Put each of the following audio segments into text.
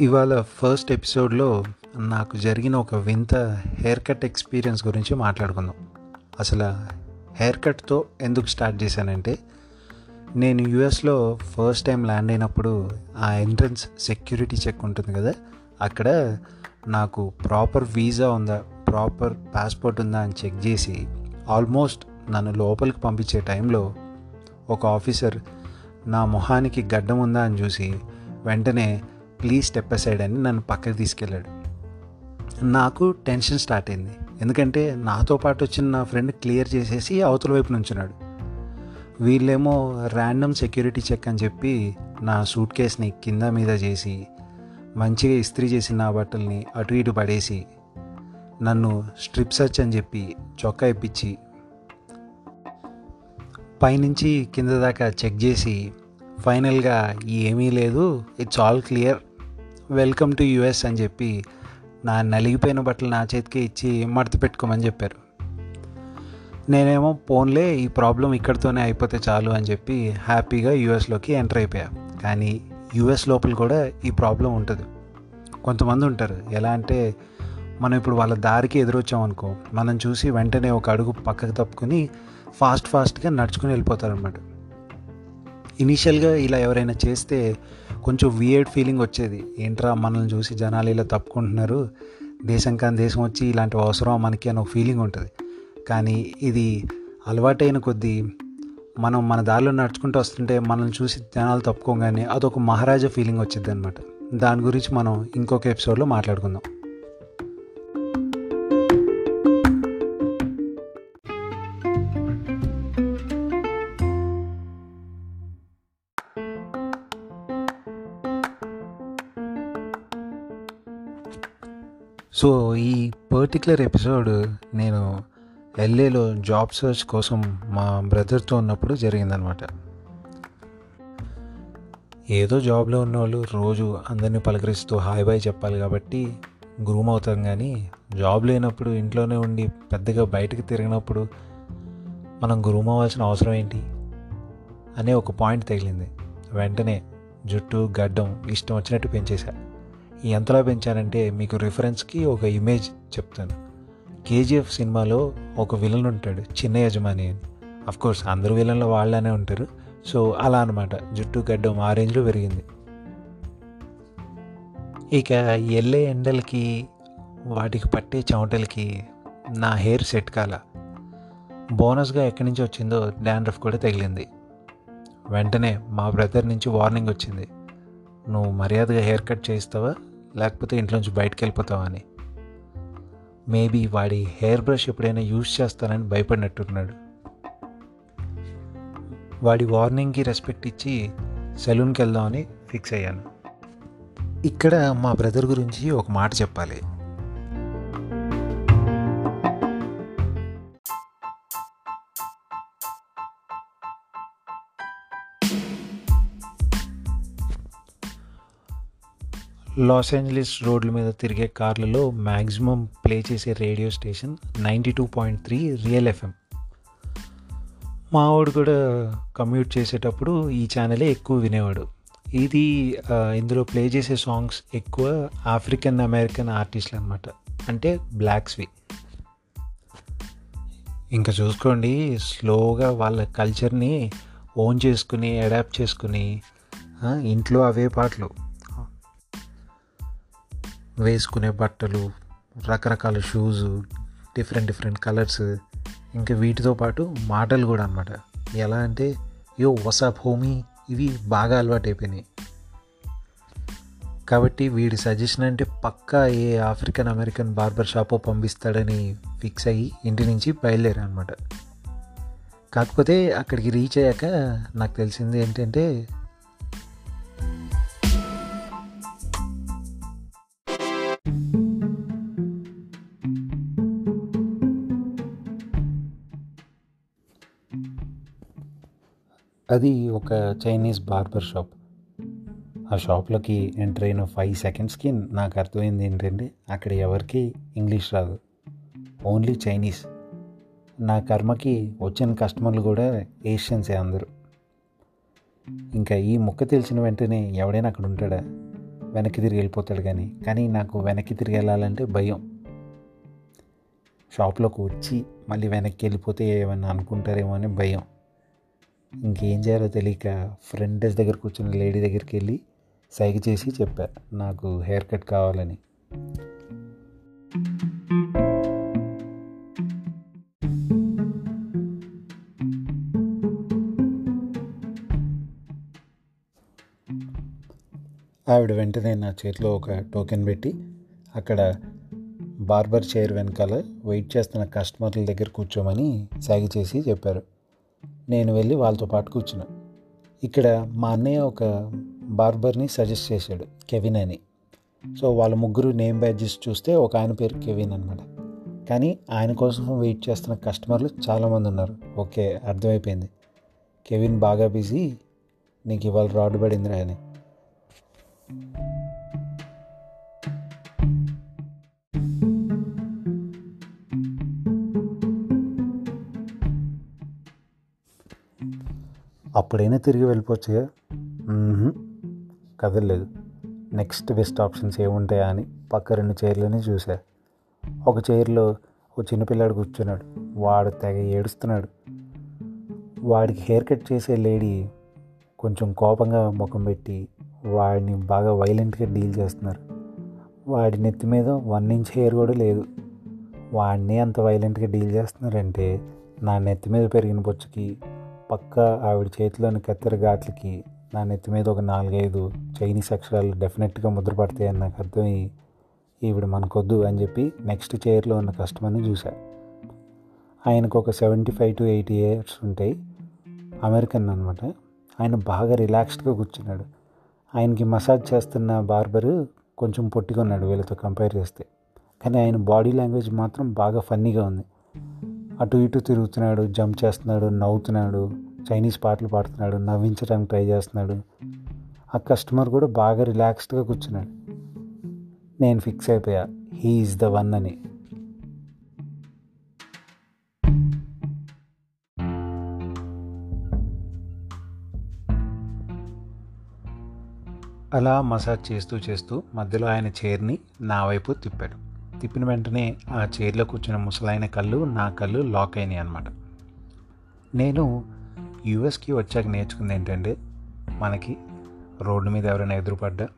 ఇవాళ ఫస్ట్ ఎపిసోడ్లో నాకు జరిగిన ఒక వింత హెయిర్ కట్ ఎక్స్పీరియన్స్ గురించి మాట్లాడుకుందాం. అసలు హెయిర్ కట్తో ఎందుకు స్టార్ట్ చేశానంటే నేను యూఎస్లో ఫస్ట్ టైం ల్యాండ్ అయినప్పుడు ఆ ఎంట్రన్స్ సెక్యూరిటీ చెక్ ఉంటుంది కదా అక్కడ నాకు ప్రాపర్ వీసా ఉందా ప్రాపర్ పాస్పోర్ట్ ఉందా అని చెక్ చేసి ఆల్మోస్ట్ నన్ను లోపలికి పంపించే టైంలో ఒక ఆఫీసర్ నా మొహానికి గడ్డం ఉందా అని చూసి వెంటనే ప్లీజ్ స్టెప్ అసైడ్ అని నన్ను పక్కకి తీసుకెళ్ళాడు. నాకు టెన్షన్ స్టార్ట్ అయింది. ఎందుకంటే నాతో పాటు వచ్చిన నా ఫ్రెండ్ క్లియర్ చేసేసి అవతల వైపు నుంచున్నాడు. వీళ్ళేమో ర్యాండమ్ సెక్యూరిటీ చెక్ అని చెప్పి నా సూట్ కేస్ని కింద మీద చేసి మంచిగా ఇస్త్రీ చేసిన నా బట్టల్ని అటు ఇటు పడేసి నన్ను స్ట్రిప్ సర్చ్ అని చెప్పి చొక్కా ఇప్పించి పైనుంచి కింద దాకా చెక్ చేసి ఫైనల్గా ఏమీ లేదు it's all clear welcome to US అని చెప్పి నా నలిగిపోయిన బట్టలు నా చేతికి ఇచ్చి మడత పెట్టుకోమని చెప్పారు. నేనేమో ఫోన్లే ఈ ప్రాబ్లం ఇక్కడితోనే అయిపోతే చాలు అని చెప్పి హ్యాపీగా యూఎస్లోకి ఎంటర్ అయిపోయా. కానీ యూఎస్ లోపల కూడా ఈ ప్రాబ్లం ఉంటుంది. కొంతమంది ఉంటారు ఎలా అంటే మనం ఇప్పుడు వాళ్ళ దారికి ఎదురొచ్చామనుకో మనం చూసి వెంటనే ఒక అడుగు పక్కకు తప్పుకొని ఫాస్ట్ ఫాస్ట్గా నడుచుకుని వెళ్ళిపోతారనమాట ఇనీషియల్గా ఇలా ఎవరైనా చేస్తే కొంచెం వియర్డ్ ఫీలింగ్ వచ్చేది. ఏంట్రా మనల్ని చూసి జనాలు ఇలా తప్పుకుంటున్నారు? దేశం కాని దేశం వచ్చి ఇలాంటి అవసరం మనకి అని ఒక ఫీలింగ్ ఉంటుంది. కానీ ఇది అలవాటైన కొద్దీ మనం మన దారిలో నడుచుకుంటూ వస్తుంటే మనల్ని చూసి జనాలు తప్పుకోగానే అదొక మహారాజా ఫీలింగ్ వచ్చింది అనమాట దాని గురించి మనం ఇంకొక ఎపిసోడ్లో మాట్లాడుకుందాం. సో ఈ పర్టికులర్ ఎపిసోడ్ నేను ఎల్ఏలో జాబ్ సర్చ్ కోసం మా బ్రదర్తో ఉన్నప్పుడు జరిగిందనమాట ఏదో జాబ్లో ఉన్న వాళ్ళు రోజు అందరినీ పలకరిస్తూ హాయ్ బాయ్ చెప్పాలి కాబట్టి గ్రూమ్ అవుతాం కానీ జాబ్ లేనప్పుడు ఇంట్లోనే ఉండి పెద్దగా బయటకు తిరిగినప్పుడు మనం గ్రూమ్ అవ్వాల్సిన అవసరం ఏంటి? అనే ఒక పాయింట్ తగిలింది. వెంటనే జుట్టు గడ్డం ఇష్టం వచ్చినట్టు పెంచేశాను ఎంతలా పెంచానంటే మీకు రిఫరెన్స్కి ఒక ఇమేజ్ చెప్తాను. కేజీఎఫ్ సినిమాలో ఒక విలన్ ఉంటాడు చిన్న యజమాని అని. కోర్స్ అందరు విలన్లో వాళ్ళనే ఉంటారు. సో అలా అనమాట జుట్టు గడ్డం ఆ రేంజ్లో పెరిగింది. ఇక ఎల్లే ఎండలకి వాటికి పట్టే చెమటలకి నా హెయిర్ సెట్ కాల. బోనస్గా ఎక్కడి నుంచి వచ్చిందో డాండ్రఫ్ కూడా తగిలింది. వెంటనే మా బ్రదర్ నుంచి వార్నింగ్ వచ్చింది. నువ్వు మర్యాదగా హెయిర్ కట్ చేయిస్తావా? లేకపోతే ఇంట్లోంచి బయటకు వెళ్ళిపోతావా అని. మేబీ వాడి హెయిర్ బ్రష్ ఎప్పుడైనా యూజ్ చేస్తానని భయపడినట్టున్నాడు. వాడి వార్నింగ్కి రెస్పెక్ట్ ఇచ్చి సెలూన్కి వెళ్దామని ఫిక్స్ అయ్యాను. ఇక్కడ మా బ్రదర్ గురించి ఒక మాట చెప్పాలి. లాస్ ఏంజలీస్ రోడ్ల మీద తిరిగే కార్లలో మ్యాక్సిమం ప్లే చేసే radio station ninety two point three real FM. మా వాడు కూడా కమ్యూట్ చేసేటప్పుడు ఈ ఛానలే ఎక్కువ వినేవాడు. ఇది ఇందులో ప్లే చేసే సాంగ్స్ ఎక్కువ ఆఫ్రికన్ అమెరికన్ ఆర్టిస్టులు అనమాట అంటే బ్లాక్స్వి ఇంకా చూసుకోండి స్లోగా వాళ్ళ కల్చర్ని ఓన్ చేసుకుని అడాప్ట్ చేసుకుని ఇంట్లో అవే పాటలు. వేసుకునే బట్టలు రకరకాల షూస్ డిఫరెంట్ డిఫరెంట్ కలర్స్ ఇంకా వీటితో పాటు మాటలు కూడా అనమాట ఎలా అంటే యో వసాప్ హోమీ ఇవి బాగా అలవాటు అయిపోయినాయి కాబట్టి వీడి సజెషన్ అంటే పక్కా ఏ ఆఫ్రికన్ అమెరికన్ బార్బర్ షాపో పంపిస్తాడని ఫిక్స్ అయ్యి ఇంటి నుంచి బయలుదేరా అనమాట కాకపోతే అక్కడికి రీచ్ అయ్యాక నాకు తెలిసింది ఏంటంటే అది ఒక చైనీస్ బార్బర్ షాప్ ఆ షాప్లోకి ఎంటర్ అయిన ఫైవ్ సెకండ్స్కి నాకు అర్థమైంది ఏంటంటే అక్కడ ఎవరికి ఇంగ్లీష్ రాదు. ఓన్లీ చైనీస్ నా కర్మకి వచ్చిన కస్టమర్లు కూడా ఏషియన్సే అందరూ. ఇంకా ఈ ముక్క తెలిసిన వెంటనే ఎవడైనా అక్కడ ఉంటాడా? వెనక్కి తిరిగి వెళ్ళిపోతాడు కానీ కానీ నాకు వెనక్కి తిరిగి వెళ్ళాలంటే భయం. షాప్లోకి వచ్చి మళ్ళీ వెనక్కి వెళ్ళిపోతే ఏమైనా అనుకుంటారేమో అని భయం. ఇంకేం చేయాలో తెలియక ఫ్రంట్ డెస్క్ దగ్గర కూర్చున్న లేడీ దగ్గరికి వెళ్ళి సైగ చేసి చెప్పా నాకు హెయిర్ కట్ కావాలని. ఆవిడ వెంటనే నా చేతిలో ఒక టోకెన్ పెట్టి అక్కడ బార్బర్ చైర్ వెనకాల వెయిట్ చేస్తున్న కస్టమర్ల దగ్గర కూర్చోమని సాగి చేసి చెప్పారు. నేను వెళ్ళి వాళ్ళతో పాటు కూర్చున్నాను ఇక్కడ మా అన్నయ్య ఒక బార్బర్ని సజెస్ట్ చేశాడు కెవిన్ అని. సో వాళ్ళ ముగ్గురు నేమ్ బ్యాడ్జెస్ చూస్తే ఒక ఆయన పేరు కెవిన్ అనమాట కానీ ఆయన కోసం వెయిట్ చేస్తున్న కస్టమర్లు చాలామంది ఉన్నారు. ఓకే అర్థమైపోయింది. కెవిన్ బాగా బిజీ నీకు ఇవాళ రాడ్ పడిందిరా అని. అప్పుడైనా తిరిగి వెళ్ళిపోవచ్చుగా? మ్మ్హ్. కదలలేదు. నెక్స్ట్ బెస్ట్ ఆప్షన్స్ ఏముంటాయా అని పక్క రెండు చైర్లని చూసా. ఒక చైర్లో ఒక చిన్నపిల్లాడు కూర్చున్నాడు. వాడు తెగ ఏడుస్తున్నాడు. వాడికి హెయిర్ కట్ చేసే లేడీ కొంచెం కోపంగా ముఖం పెట్టి వాడిని బాగా వైలెంట్గా డీల్ చేస్తున్నారు. వాడి నెత్తి మీద వన్ ఇంచ్ హెయిర్ కూడా లేదు. వాడిని అంత వైలెంట్గా డీల్ చేస్తున్నారంటే నా నెత్తి మీద పెరిగిన బొచ్చుకి పక్క ఆవిడ చేతిలోని కత్తెర ఘాట్లకి నా నెత్తి మీద ఒక నాలుగైదు చైనీస్ అక్షరాలు డెఫినెట్గా ముద్రపడతాయని నాకు అర్థమయ్యి ఈవిడ మనకొద్దు అని చెప్పి నెక్స్ట్ చైర్లో ఉన్న కస్టమర్ని చూశా. ఆయనకు ఒక seventy five to eighty years ఉంటాయి. అమెరికన్ అనమాట ఆయన బాగా రిలాక్స్డ్గా కూర్చున్నాడు. ఆయనకి మసాజ్ చేస్తున్న బార్బరు కొంచెం పొట్టిగా ఉన్నాడు వీళ్ళతో కంపేర్ చేస్తే. కానీ ఆయన బాడీ లాంగ్వేజ్ మాత్రం బాగా ఫన్నీగా ఉంది. అటు ఇటు తిరుగుతున్నాడు జంప్ చేస్తున్నాడు నవ్వుతున్నాడు చైనీస్ పాటలు పాడుతున్నాడు నవ్వించడానికి ట్రై చేస్తున్నాడు. ఆ కస్టమర్ కూడా బాగా రిలాక్స్డ్గా కూర్చున్నాడు. నేను ఫిక్స్ అయిపోయా హీ ఈజ్ ద వన్ అని. అలా మసాజ్ చేస్తూ చేస్తూ మధ్యలో ఆయన చైర్ని నా వైపు తిప్పాడు. తిప్పిన వెంటనే ఆ చైర్లో కూర్చున్న ముసలాయన కళ్ళు నా కళ్ళు లాక్ అయినాయి అనమాట నేను యుఎస్కి వచ్చాక నేర్చుకుంది ఏంటంటే మనకి రోడ్డు మీద ఎవరైనా ఎదురుపడ్డా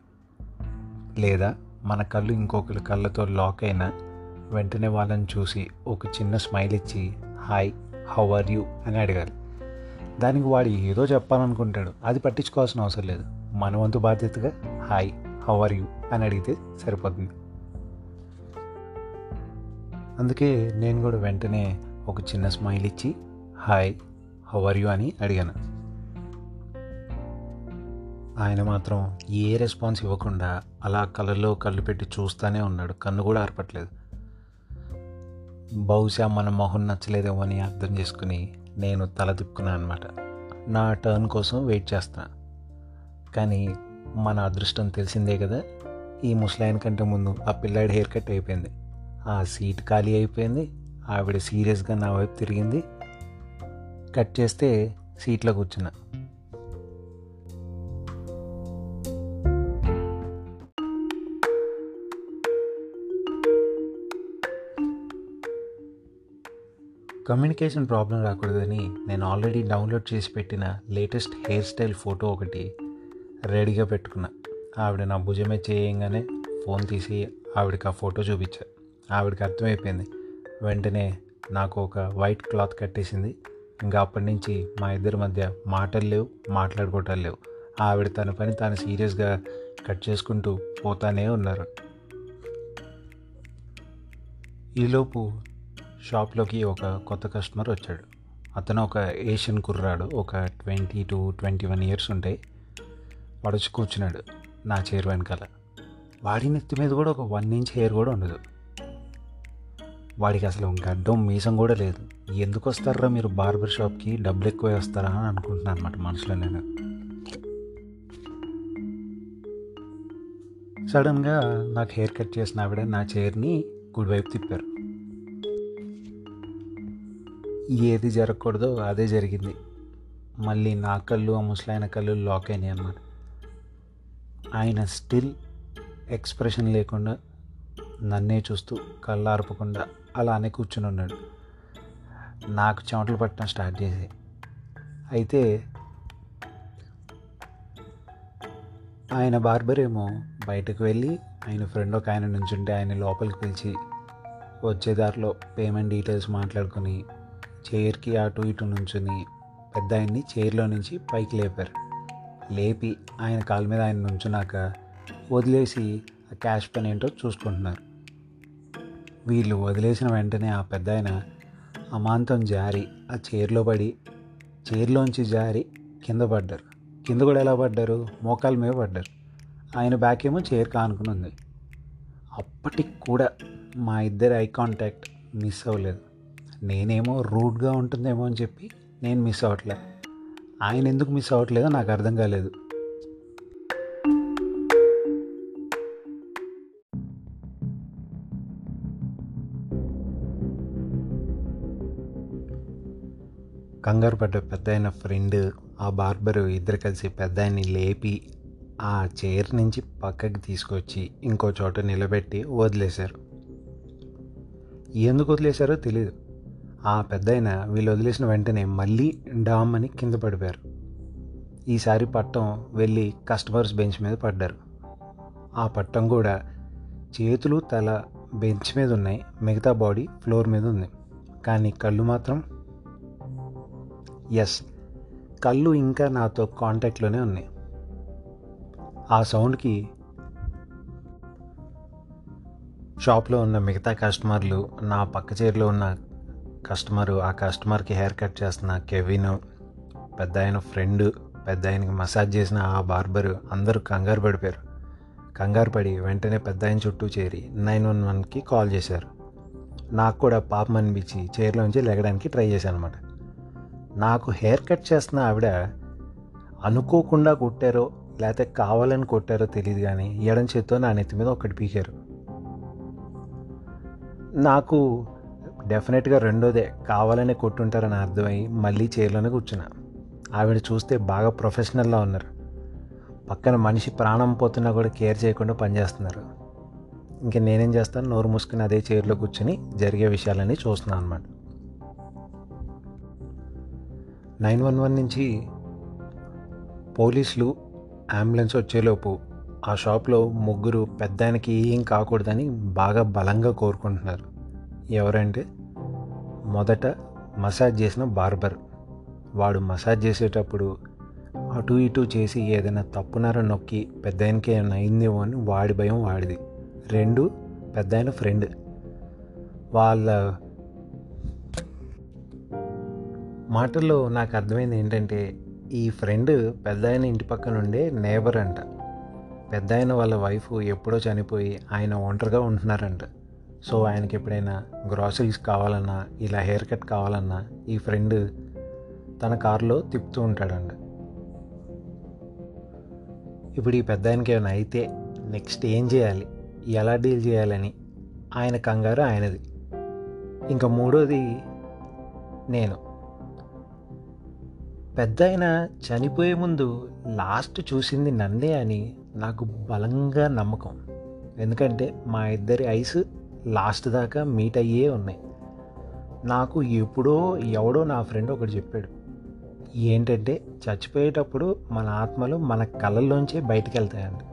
లేదా మన కళ్ళు ఇంకొకరి కళ్ళతో లాక్ అయినా వెంటనే వాళ్ళని చూసి ఒక చిన్న స్మైల్ ఇచ్చి హాయ్ హౌ ఆర్ యూ? అని అడగాలి. దానికి వాడు ఏదో చెప్పాలనుకుంటాడు. అది పట్టించుకోవాల్సిన అవసరం లేదు. మన వంతు బాధ్యతగా హాయ్ హౌ ఆర్ యూ? అని అడిగితే సరిపోతుంది. అందుకే నేను కూడా వెంటనే ఒక చిన్న స్మైల్ ఇచ్చి హాయ్ హౌ ఆర్ యూ అని అడిగాను. ఆయన మాత్రం ఏ రెస్పాన్స్ ఇవ్వకుండా అలా కళ్ళలో కళ్ళు పెట్టి చూస్తూనే ఉన్నాడు. కన్ను కూడా ఆర్పట్లేదు. బహుశా మన మొహం నచ్చలేదేమో అని అర్థం చేసుకుని నేను తల తిప్పుకున్నాను అనమాట నా టర్న్ కోసం వెయిట్ చేస్తున్నా. కానీ మన అదృష్టం తెలిసిందే కదా. ఈ ముసలాయన కంటే ముందు ఆ పిల్లాడి హెయిర్ కట్ అయిపోయింది. ఆ సీట్ ఖాళీ అయిపోయింది. ఆవిడ సీరియస్గా నా వైపు తిరిగింది. కట్ చేస్తే సీట్లో కూర్చున్నా. కమ్యూనికేషన్ ప్రాబ్లం రాకూడదని నేను ఆల్రెడీ డౌన్లోడ్ చేసి పెట్టిన లేటెస్ట్ హెయిర్ స్టైల్ ఫోటో ఒకటి రెడీగా పెట్టుకున్నా. ఆవిడ నా భుజమే చేయంగానే ఫోన్ తీసి ఆవిడకి ఆ ఫోటో చూపించా. ఆవిడకి అర్థమైపోయింది. వెంటనే నాకు ఒక వైట్ క్లాత్ కట్టేసింది. ఇంకా అప్పటి నుంచి మా ఇద్దరి మధ్య మాటలు లేవు మాట్లాడుకోవటాలు లేవు. ఆవిడ తన పని తాను సీరియస్గా కట్ చేసుకుంటూ పోతానే ఉన్నారు. ఈలోపు షాప్లోకి ఒక కొత్త కస్టమర్ వచ్చాడు. అతను ఒక ఏషియన్ కుర్రాడు ఒక twenty to twenty one years ఉంటాయి వాడు వచ్చి కూర్చున్నాడు నా చైర్ వెనకాల. వాడి నెత్తి మీద కూడా ఒక వన్ ఇంచ్ హెయిర్ కూడా ఉండదు. వాడికి అసలు గడ్డం మీసం కూడా లేదు. ఎందుకు వస్తారా మీరు బార్బర్ షాప్కి డబ్బులు ఎక్కువ వస్తారా అని అనుకుంటున్నాను అనమాట మనసులో నేను. సడన్గా నాకు హెయిర్ కట్ చేసిన ఆవిడ నా చైర్ని కుడివైపు తిప్పారు. ఏది జరగకూడదో అదే జరిగింది. మళ్ళీ నా కళ్ళు ఆ ముసలాయన కళ్ళు లాక్ అయినాయి అన్నమాట. ఆయన స్టిల్ ఎక్స్ప్రెషన్ లేకుండా నన్నే చూస్తూ కళ్ళు ఆర్పకుండా అలానే కూర్చుని ఉన్నాడు. నాకు చెమటలు పట్టడం స్టార్ట్ చేసి. అయితే ఆయన బార్బర్ ఏమో బయటకు వెళ్ళి ఆయన ఫ్రెండ్ ఒక ఆయన నుంచుంటే ఆయన లోపలికి పిలిచి వచ్చే దారిలో పేమెంట్ డీటెయిల్స్ మాట్లాడుకుని చైర్కి అటు ఇటు నుంచుని పెద్ద ఆయన్ని చైర్లో నుంచి పైకి లేపారు. లేపి ఆయన కాళ్ళ మీద ఆయన నుంచున్నాక వదిలేసి ఆ క్యాష్ పని ఏంటో చూసుకుంటున్నారు. వీళ్ళు వదిలేసిన వెంటనే ఆ పెద్ద ఆయన అమాంతం జారి ఆ చైర్లో పడి చైర్లోంచి జారి కింద పడ్డారు. కింద కూడా ఎలా పడ్డారు? మోకాల మీద పడ్డారు. ఆయన బ్యాక్ ఏమో చైర్ కానుకుని ఉంది. అప్పటికి కూడా మా ఇద్దరి ఐ కాంటాక్ట్ మిస్ అవ్వలేదు. నేనేమో రూడ్గా ఉంటుందేమో అని చెప్పి నేను మిస్ అవ్వట్లేదు ఆయన ఎందుకు మిస్ అవ్వట్లేదో నాకు అర్థం కాలేదు. కంగారు పడ్డ పెద్ద అయిన ఫ్రెండ్ ఆ బార్బరు ఇద్దరు కలిసి పెద్ద ఆయన్ని లేపి ఆ చైర్ నుంచి పక్కకి తీసుకొచ్చి ఇంకో చోట నిలబెట్టి వదిలేశారు. ఎందుకు వదిలేశారో తెలియదు ఆ పెద్ద ఆయన వీళ్ళు వదిలేసిన వెంటనే మళ్ళీ డామ్ అని కింద పడిపోయారు. ఈసారి పట్టం వెళ్ళి కస్టమర్స్ బెంచ్ మీద పడ్డారు. ఆ పట్టం కూడా చేతులు తల బెంచ్ మీద ఉన్నాయి. మిగతా బాడీ ఫ్లోర్ మీద ఉంది. కానీ కళ్ళు మాత్రం ఎస్ కళ్ళు ఇంకా నాతో కాంటాక్ట్లోనే ఉన్నాయి. ఆ సౌండ్కి షాప్లో ఉన్న మిగతా కస్టమర్లు నా పక్క చీరలో ఉన్న కస్టమరు ఆ కస్టమర్కి హెయిర్ కట్ చేస్తున్న కెవిన్ పెద్ద ఆయన ఫ్రెండ్ పెద్ద ఆయనకి మసాజ్ చేసిన ఆ బార్బరు అందరూ కంగారు పడిపోయారు. కంగారు పడి వెంటనే పెద్ద ఆయన చుట్టూ చేరి నైన్ వన్ వన్కి కాల్ చేశారు. నాకు కూడా పాపం అనిపించి చైర్లోంచి లెగడానికి ట్రై చేశాను అనమాట నాకు హెయిర్ కట్ చేస్తున్న ఆవిడ అనుకోకుండా కొట్టారో లేకపోతే కావాలని కొట్టారో తెలియదు కానీ ఎడం చేత్తో నా నెత్తి మీద ఒకటి పీకారు. నాకు డెఫినెట్గా రెండోదే కావాలనే కొట్టుంటారని అర్థమై మళ్ళీ చైర్లోనే కూర్చున్నా. ఆవిడ చూస్తే బాగా ప్రొఫెషనల్లా ఉన్నారు. పక్కన మనిషి ప్రాణం పోతున్నా కూడా కేర్ చేయకుండా పనిచేస్తున్నారు. ఇంకా నేనేం చేస్తాను నోరు మూసుకుని అదే చైర్లో కూర్చుని జరిగే విషయాలన్నీ చూస్తున్నాను అనమాట నైన్ వన్ వన్ నుంచి పోలీసులు అంబులెన్స్ వచ్చేలోపు ఆ షాప్లో ముగ్గురు పెద్ద ఆయనకి ఏం కాకూడదని బాగా బలంగా కోరుకుంటున్నారు. ఎవరంటే మొదట మసాజ్ చేసిన బార్బర్. వాడు మసాజ్ చేసేటప్పుడు అటు ఇటు చేసి ఏదైనా తప్పునార నొక్కి పెద్ద ఆయనకి ఏమైనా అయిందేమో అని వాడి భయం వాడిది. రెండు పెద్ద ఆయన ఫ్రెండ్. వాళ్ళ మాటల్లో నాకు అర్థమైంది ఏంటంటే ఈ ఫ్రెండ్ పెద్ద ఆయన ఇంటి పక్కన ఉండే నేబర్ అంట. పెద్ద ఆయన వాళ్ళ వైఫ్ ఎప్పుడో చనిపోయి ఆయన ఒంటరిగా ఉంటున్నారంట. సో ఆయనకి ఎప్పుడైనా గ్రాసరీస్ కావాలన్నా ఇలా హెయిర్ కట్ కావాలన్నా ఈ ఫ్రెండ్ తన కారులో తిప్పుతూ ఉంటాడంట. ఇప్పుడు ఈ పెద్ద ఆయనకి ఏమైనా అయితే నెక్స్ట్ ఏం చేయాలి? ఎలా డీల్ చేయాలని? ఆయన కంగారు ఆయనది. ఇంకా మూడోది నేను. పెద్ద చనిపోయే ముందు లాస్ట్ చూసింది నందే అని నాకు బలంగా నమ్మకం. ఎందుకంటే మా ఇద్దరి ఐస్ లాస్ట్ దాకా మీట్ అయ్యే ఉన్నాయి. నాకు ఎప్పుడో ఎవడో నా ఫ్రెండ్ ఒకటి చెప్పాడు ఏంటంటే చచ్చిపోయేటప్పుడు మన ఆత్మలు మన కళ్ళల్లోంచే బయటికి వెళ్తాయండి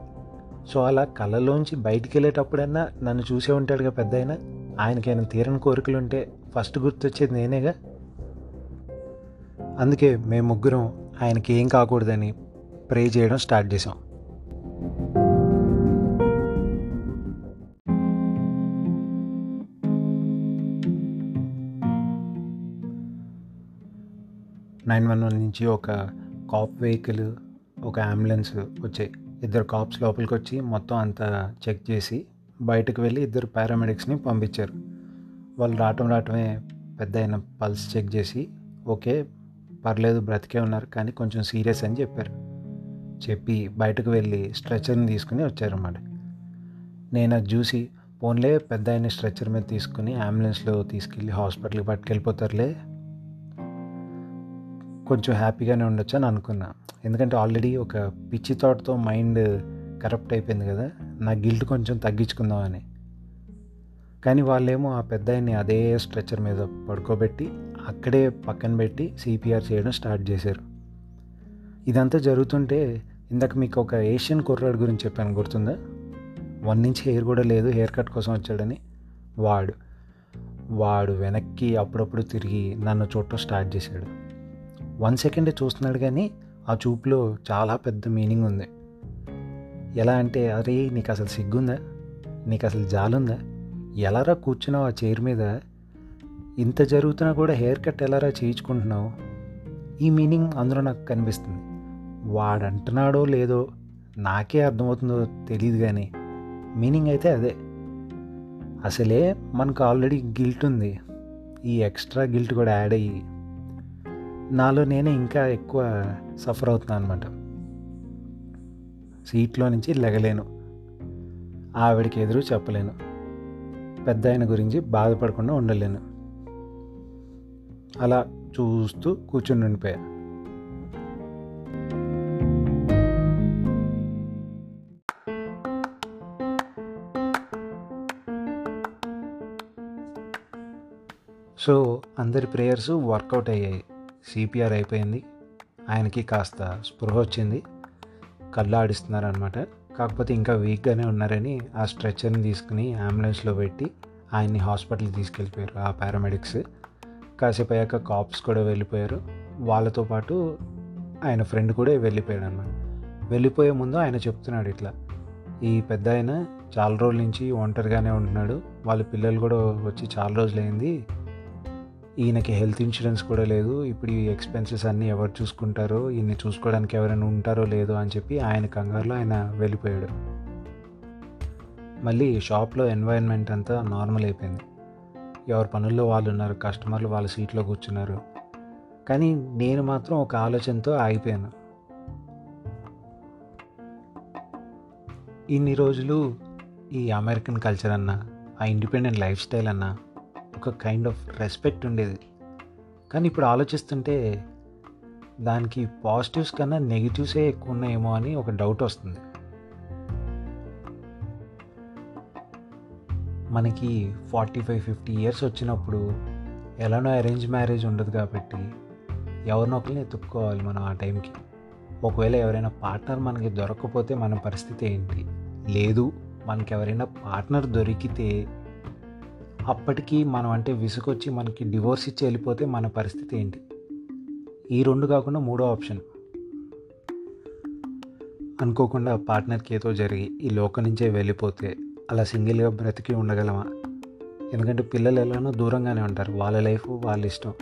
సో అలా కళ్ళలోంచి బయటికి వెళ్ళేటప్పుడైనా నన్ను చూసే ఉంటాడుగా పెద్ద ఆయన ఆయనకైనా తీరని కోరికలు ఉంటే ఫస్ట్ గుర్తొచ్చేది నేనేగా? అందుకే మేము ముగ్గురం ఆయనకి ఏం కాకూడదని ప్రే చేయడం స్టార్ట్ చేసాం నైన్ వన్ వన్ నుంచి ఒక కాప్ వెహికల్ ఒక అంబులెన్స్ వచ్చాయి. ఇద్దరు కాప్స్ లోపలికి వచ్చి మొత్తం అంతా చెక్ చేసి బయటకు వెళ్ళి ఇద్దరు పారామెడిక్స్ని పంపించారు. వాళ్ళు రావటం రావటమే పెద్ద అయిన పల్స్ చెక్ చేసి ఓకే పర్లేదు బ్రతికే ఉన్నారు. కానీ కొంచెం సీరియస్ అని చెప్పారు. చెప్పి బయటకు వెళ్ళి స్ట్రెచర్ని తీసుకుని వచ్చారన్నమాట. నేను అది చూసి ఫోన్లే పెద్ద ఆయన స్ట్రెచర్ మీద తీసుకుని అంబులెన్స్లో తీసుకెళ్ళి హాస్పిటల్కి పట్టుకెళ్ళిపోతారులే. కొంచెం హ్యాపీగానే ఉండొచ్చు అని అనుకున్నా. ఎందుకంటే ఆల్రెడీ ఒక పిచ్చి థాట్తో మైండ్ కరప్ట్ అయిపోయింది కదా నా గిల్ట్ కొంచెం తగ్గించుకుందామని కానీ వాళ్ళేమో ఆ పెద్ద అదే స్ట్రెచ్చర్ మీద పడుకోబెట్టి అక్కడే పక్కన పెట్టి సిపిఆర్ చేయడం స్టార్ట్ చేశారు. ఇదంతా జరుగుతుంటే ఇందాక మీకు ఒక ఏషియన్ కుర్రాడు గురించి చెప్పాను గుర్తుందా? వన్ నుంచి హెయిర్ కూడా లేదు హెయిర్ కట్ కోసం వచ్చాడని. వాడు వాడు వెనక్కి అప్పుడప్పుడు తిరిగి నన్ను చూడటం స్టార్ట్ చేశాడు. వన్ సెకండ్ చూస్తున్నాడు కానీ ఆ చూపులో చాలా పెద్ద మీనింగ్ ఉంది. ఎలా అంటే అరే నీకు అసలు సిగ్గుందా? నీకు అసలు జాలుందా? ఎలారా కూర్చున్నావు ఆ చైర్ మీద? ఇంత జరుగుతున్నా కూడా హెయిర్ కట్ ఎలారా చేయించుకుంటున్నావు? ఈ మీనింగ్ అందులో నాకు కనిపిస్తుంది. వాడంటున్నాడో లేదో నాకే అర్థమవుతుందో తెలియదు కానీ మీనింగ్ అయితే అదే. అసలే మనకు ఆల్రెడీ గిల్ట్ ఉంది. ఈ ఎక్స్ట్రా గిల్ట్ కూడా యాడ్ అయ్యి నాలో నేనే ఇంకా ఎక్కువ సఫర్ అవుతున్నాను అనమాట సీట్లో నుంచి లెగలేను. ఆవిడకి ఎదురు చెప్పలేను. పెద్ద ఆయన గురించి బాధపడకుండా ఉండలేను. అలా చూస్తూ కూర్చుని ఉండిపోయా. సో అందరి ప్రేయర్స్ వర్కౌట్ అయ్యాయి. సిపిఆర్ అయిపోయింది. ఆయనకి కాస్త స్పృహ వచ్చింది. కళ్ళు ఆడిస్తున్నారు అనమాట కాకపోతే ఇంకా వీక్గానే ఉన్నారని ఆ స్ట్రెచ్చర్ని తీసుకుని అంబులెన్స్లో పెట్టి ఆయన్ని హాస్పిటల్కి తీసుకెళ్ళిపోయారు ఆ పారామెడిక్స్. కాసేపు అయ్యాక కాప్స్ కూడా వెళ్ళిపోయారు. వాళ్ళతో పాటు ఆయన ఫ్రెండ్ కూడా వెళ్ళిపోయాడు అనమాట వెళ్ళిపోయే ముందు ఆయన చెప్తున్నాడు ఇట్లా ఈ పెద్ద ఆయన చాలా రోజుల నుంచి ఒంటరిగానే ఉంటున్నాడు. వాళ్ళ పిల్లలు కూడా వచ్చి చాలా రోజులైంది. ఈయనకి హెల్త్ ఇన్సూరెన్స్ కూడా లేదు. ఇప్పుడు ఈ ఎక్స్పెన్సెస్ అన్నీ ఎవరు చూసుకుంటారో ఈయన్ని చూసుకోవడానికి ఎవరైనా ఉంటారో లేదో అని చెప్పి ఆయన కంగారులో ఆయన వెళ్ళిపోయాడు. మళ్ళీ షాప్లో ఎన్వైరన్మెంట్ అంతా నార్మల్ అయిపోయింది. ఎవరి పనుల్లో వాళ్ళు ఉన్నారు కస్టమర్లు వాళ్ళ సీట్లో కూర్చున్నారు. కానీ నేను మాత్రం ఒక ఆలోచనతో ఆగిపోయాను. ఇన్ని రోజులు ఈ అమెరికన్ కల్చర్ అన్న ఆ ఇండిపెండెంట్ లైఫ్ స్టైల్ అన్న ఒక కైండ్ ఆఫ్ రెస్పెక్ట్ ఉండేది. కానీ ఇప్పుడు ఆలోచిస్తుంటే దానికి పాజిటివ్స్ కన్నా నెగిటివ్సే ఎక్కువ ఉన్నాయేమో అని ఒక డౌట్ వస్తుంది. మనకి ఫార్టీ ఫైవ్ ఫిఫ్టీ ఇయర్స్ వచ్చినప్పుడు ఎలానో అరేంజ్ మ్యారేజ్ ఉండదు కాబట్టి ఎవరినో ఒకరిని ఎత్తుక్కోవాలి మనం ఆ టైంకి. ఒకవేళ ఎవరైనా పార్ట్నర్ మనకి దొరకకపోతే మన పరిస్థితి ఏంటి? లేదు మనకి ఎవరైనా పార్ట్నర్ దొరికితే అప్పటికి మనం అంటే విసుకొచ్చి మనకి డివోర్స్ ఇచ్చి వెళ్ళిపోతే మన పరిస్థితి ఏంటి? ఈ రెండు కాకుండా మూడో ఆప్షన్ అనుకోకుండా పార్ట్నర్కి ఏదో జరిగి ఈ లోకం నుంచే వెళ్ళిపోతే అలా సింగిల్గా బ్రతికి ఉండగలమా? ఎందుకంటే పిల్లలు ఎలానో దూరంగానే ఉంటారు. వాళ్ళ లైఫ్ వాళ్ళ ఇష్టం.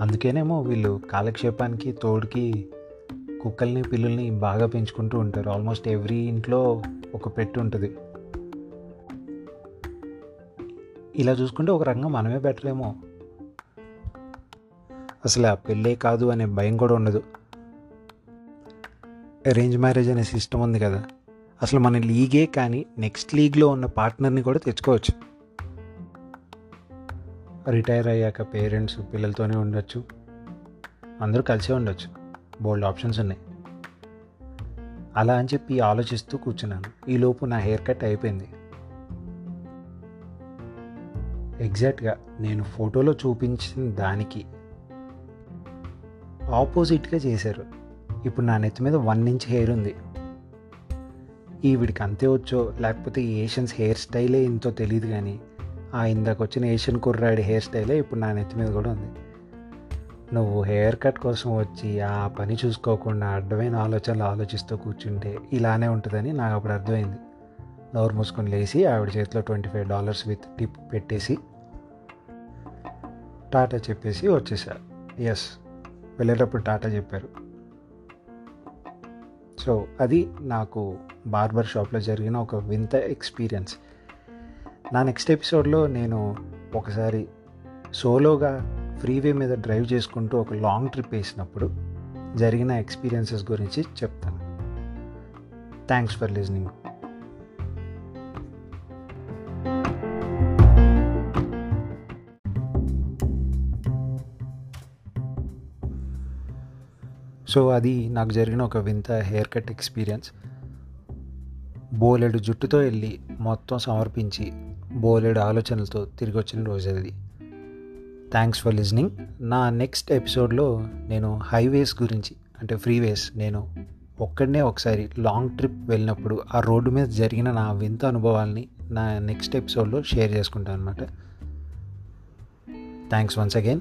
అందుకేనేమో వీళ్ళు కాలక్షేపానికి తోడుకి కుక్కల్ని పిల్లుల్ని బాగా పెంచుకుంటూ ఉంటారు. ఆల్మోస్ట్ ఎవ్రీ ఇంట్లో ఒక పెట్టి ఉంటుంది. ఇలా చూసుకుంటే ఒక రంగం మనమే బెటర్ ఏమో. అసలు ఆ పెళ్ళే కాదు అనే భయం కూడా ఉండదు. అరేంజ్ మ్యారేజ్ అనే సిస్టమ్ ఉంది కదా. అసలు మన లీగే కానీ నెక్స్ట్ లీగ్లో ఉన్న పార్ట్నర్ని కూడా తెచ్చుకోవచ్చు. రిటైర్ అయ్యాక పేరెంట్స్ పిల్లలతోనే ఉండొచ్చు. అందరూ కలిసే ఉండొచ్చు. బోల్డ్ ఆప్షన్స్ ఉన్నాయి. అలా అని చెప్పి ఆలోచిస్తూ కూర్చున్నాను. ఈలోపు నా హెయిర్ కట్ అయిపోయింది. ఎగ్జాక్ట్గా నేను ఫోటోలో చూపించిన దానికి ఆపోజిట్గా చేశారు. ఇప్పుడు నా నెత్తి మీద వన్ ఇంచ్ హెయిర్ ఉంది. ఈవిడికి అంతే వచ్చో లేకపోతే ఈ ఏషియన్స్ హెయిర్ స్టైలే ఇంతో తెలియదు కానీ ఆ ఇందాక వచ్చిన ఏషియన్ కుర్రాడి హెయిర్ స్టైలే ఇప్పుడు నా నెత్తి మీద కూడా ఉంది. నువ్వు హెయిర్ కట్ కోసం వచ్చి ఆ పని చూసుకోకుండా అడ్డమైన ఆలోచనలు ఆలోచిస్తూ కూర్చుంటే ఇలానే ఉంటుందని నాకు అప్పుడు అర్థమైంది. నోరు మూసుకొని లేచి ఆవిడ చేతిలో twenty five dollars with tip పెట్టేసి టాటా చెప్పేసి వచ్చేసా. ఎస్ వెళ్ళేటప్పుడు టాటా చెప్పారు. సో అది నాకు బార్బర్ షాప్లో జరిగిన ఒక వింత ఎక్స్పీరియన్స్. నా నెక్స్ట్ ఎపిసోడ్లో నేను ఒకసారి సోలోగా ఫ్రీవే మీద డ్రైవ్ చేసుకుంటూ ఒక లాంగ్ ట్రిప్ వేసినప్పుడు జరిగిన ఎక్స్పీరియన్సెస్ గురించి చెప్తాను. Thanks for listening. సో అది నాకు జరిగిన ఒక వింత హెయిర్ కట్ ఎక్స్పీరియన్స్. బోలెడు జుట్టుతో వెళ్ళి మొత్తం సమర్పించి బోలెడు ఆలోచనలతో తిరిగి వచ్చిన రోజు అది. థ్యాంక్స్ ఫర్ లిజనింగ్ నా నెక్స్ట్ ఎపిసోడ్లో నేను హైవేస్ గురించి అంటే ఫ్రీవేస్ నేను ఒక్కడనే ఒకసారి లాంగ్ ట్రిప్ వెళ్ళినప్పుడు ఆ రోడ్డు మీద జరిగిన నా వింత అనుభవాల్ని నా నెక్స్ట్ ఎపిసోడ్లో షేర్ చేసుకుంటాను అనమాట థ్యాంక్స్ వన్స్ అగైన్